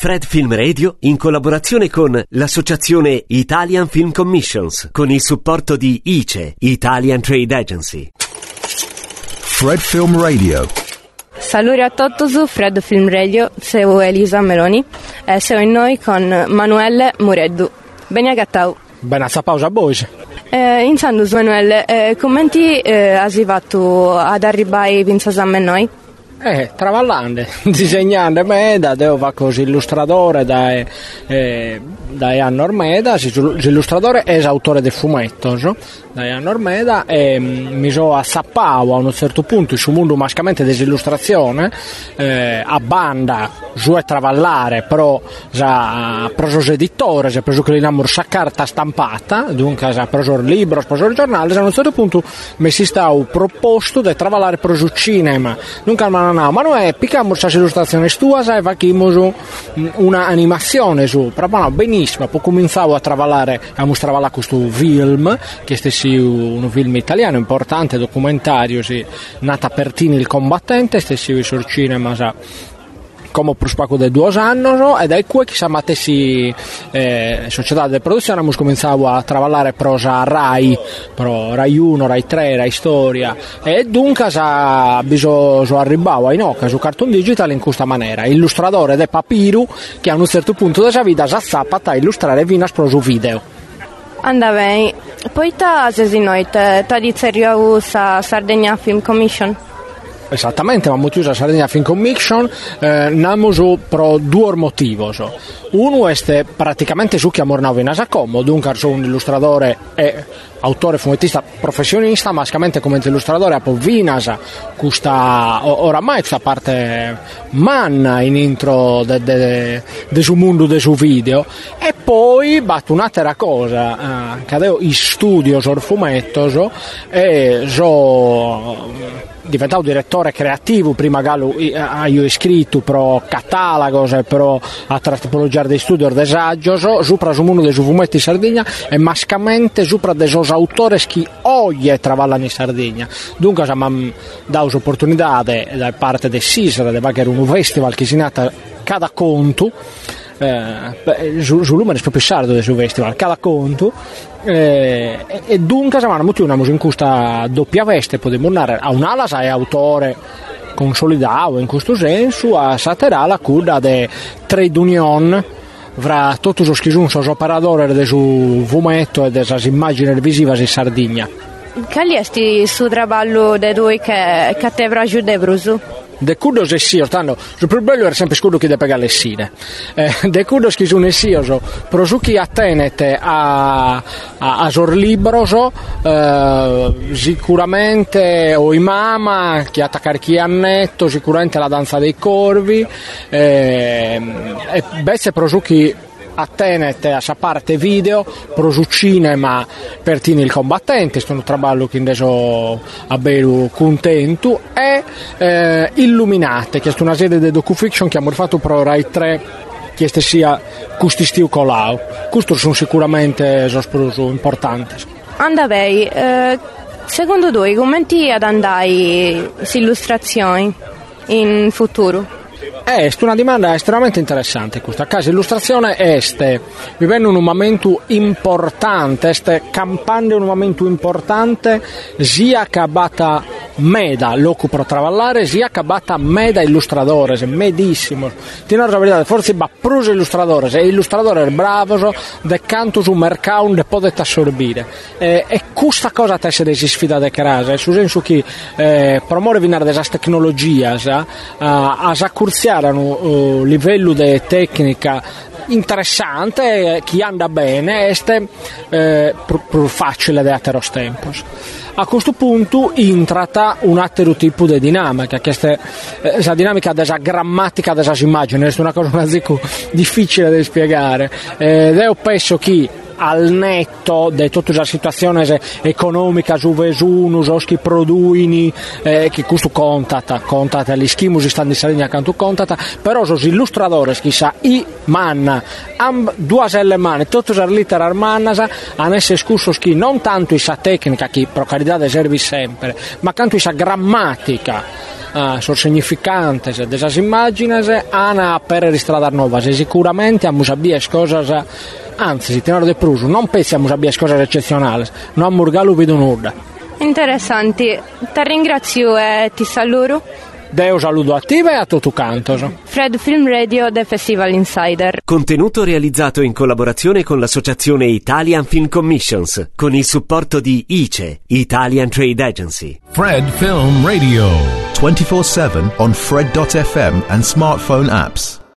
Fred Film Radio, in collaborazione con l'associazione Italian Film Commissions, con il supporto di ICE, Italian Trade Agency. Fred Film Radio. Saluti a tutti su Fred Film Radio, sono Elisa Meloni e sono in noi con Manuele Mureddu. Bene a Bene, a pausa a voi. Eh, intanto, Manuele, eh, commenti eh, fatto ad arrivare in a noi? Eh, travallando, disegnando meda, devo fare così illustratore da, eh, da anno ormeda, l'illustratore è autore del fumetto, so? da anno ormeda e mm, mi sono assappato a un certo punto sul mondo mascamente dell'illustrazione, eh, a banda, giù e travallare, però ha preso editore, ha preso che l'inamor sa carta stampata, dunque ha preso il libro, ha preso il giornale, a un certo punto mi si sta proposto di travallare preso cinema, dunque no, ma noi picchiamo questa illustrazione stua e facciamo una animazione su, però no, benissimo, poi cominciavo a travallare, a mostrare questo film, che stessi un film italiano importante, documentario, sì, nata Pertini il combattente, stessi sul cinema, sa, come prospaco de due anni ed qui che siamo attesi eh, società di produzione abbiamo cominciato a lavorare prosa Rai pro Rai 1, Rai 3, Rai Storia. E dunque bisogna arrivare a Inoca su Cartoon Digital in questa maniera illustratore de Papiru che a un certo punto della vita si sappata a illustrare vinas pro su video. Anda poi ta se noi, ta di serio sa Sardegna Film Commission? Esattamente, ma molti usa Sardegna Film Commission eh, namo pro due motivi. Uno è praticamente su che amor in Asacomo, dunque sono un illustratore e autore fumettista professionista, ma come illustratore a Vinasa, questa oramai questa parte manna in intro del de, de, suo mondo, del suo video, e poi batto un'altra cosa, eh, che adesso in studio sul fumetto e so diventato direttore creativo, prima Gallo eh, io scritto pro catalogos e pro altra tipologia di studio e desaggio, sopra su uno dei fumetti in Sardegna e mascamente sopra dei autori che oggi travallano in Sardegna. Dunque abbiamo dato l'opportunità da parte del SISR, di fare un festival che si nata cada conto eh, su Lumen è proprio sardo del suo festival, cada conto. Eh, e dunque siamo musica in questa doppia veste potremmo andare a un'ala è autore consolidato in questo senso a saterà la cura de trade union. Fra tutti i schizun sono operatori del suo fumetto e delle immagini visive in Sardegna Qual è il suo lavoro di che, che te avrà giù de kudos e sio stanno il più bello era sempre scudo che de pagare le sine. Eh, de kudos che sono sioso prosuki attenete a a, a sor libroso eh, sicuramente o i mama che attaccare chi annetto sicuramente la danza dei corvi eh, e besse prosuki a Tenet a sa parte video pro su cinema per tini il combattente un traballo che adesso a bello contento e eh, Illuminate che è una serie di docufiction che abbiamo fatto pro Rai 3 che sia questi stiu colau questo sono sicuramente sosproso importante Andavei eh, secondo voi commenti ad andare illustrazioni in futuro? È una domanda estremamente interessante questa. Casa illustrazione este vivendo un momento importante, este campando un momento importante sia che abata meda l'occupo travallare, sia che abata meda illustratore, medissimo. Tino la verità, forse va prus illustratore, se illustratore è bravo, de canto su mercato ne potete assorbire. Eh, e questa cosa te se si sfida de crase, sul senso che eh, promuove vinare delle tecnologie, eh, a, a erano uh, livello di tecnica interessante, chi anda bene, este eh, più facile da altro tempo. A questo punto intrata un altro tipo di dinamica, che è eh, la dinamica della grammatica della immagini, è una cosa difficile da spiegare. Eh, io penso che al netto di tutta la situazione economica su Vesunus, oschi produini, eh, che questo contata, contata, gli schimusi stanno in Sardegna accanto contata, però sono illustratori che sa i manna, amb due selle mani, tutte le lettere mannas, hanno essere scusso che non tanto sa tecnica, che per carità serve sempre, ma tanto sa grammatica uh, sono significanti delle immagini, ana per ristradar nuove, sicuramente a musabie cose, anzi, si tenere di pruso, non pensi a musabie cose eccezionali, non a murgalu vedo nulla. Interessanti, ti ringrazio e ti saluto. Deo saluto a te e a tutto canto. Fred Film Radio del Festival Insider. Contenuto realizzato in collaborazione con l'associazione Italian Film Commissions, con il supporto di ICE, Italian Trade Agency. Fred Film Radio. 24-7 on Fred.fm and smartphone apps.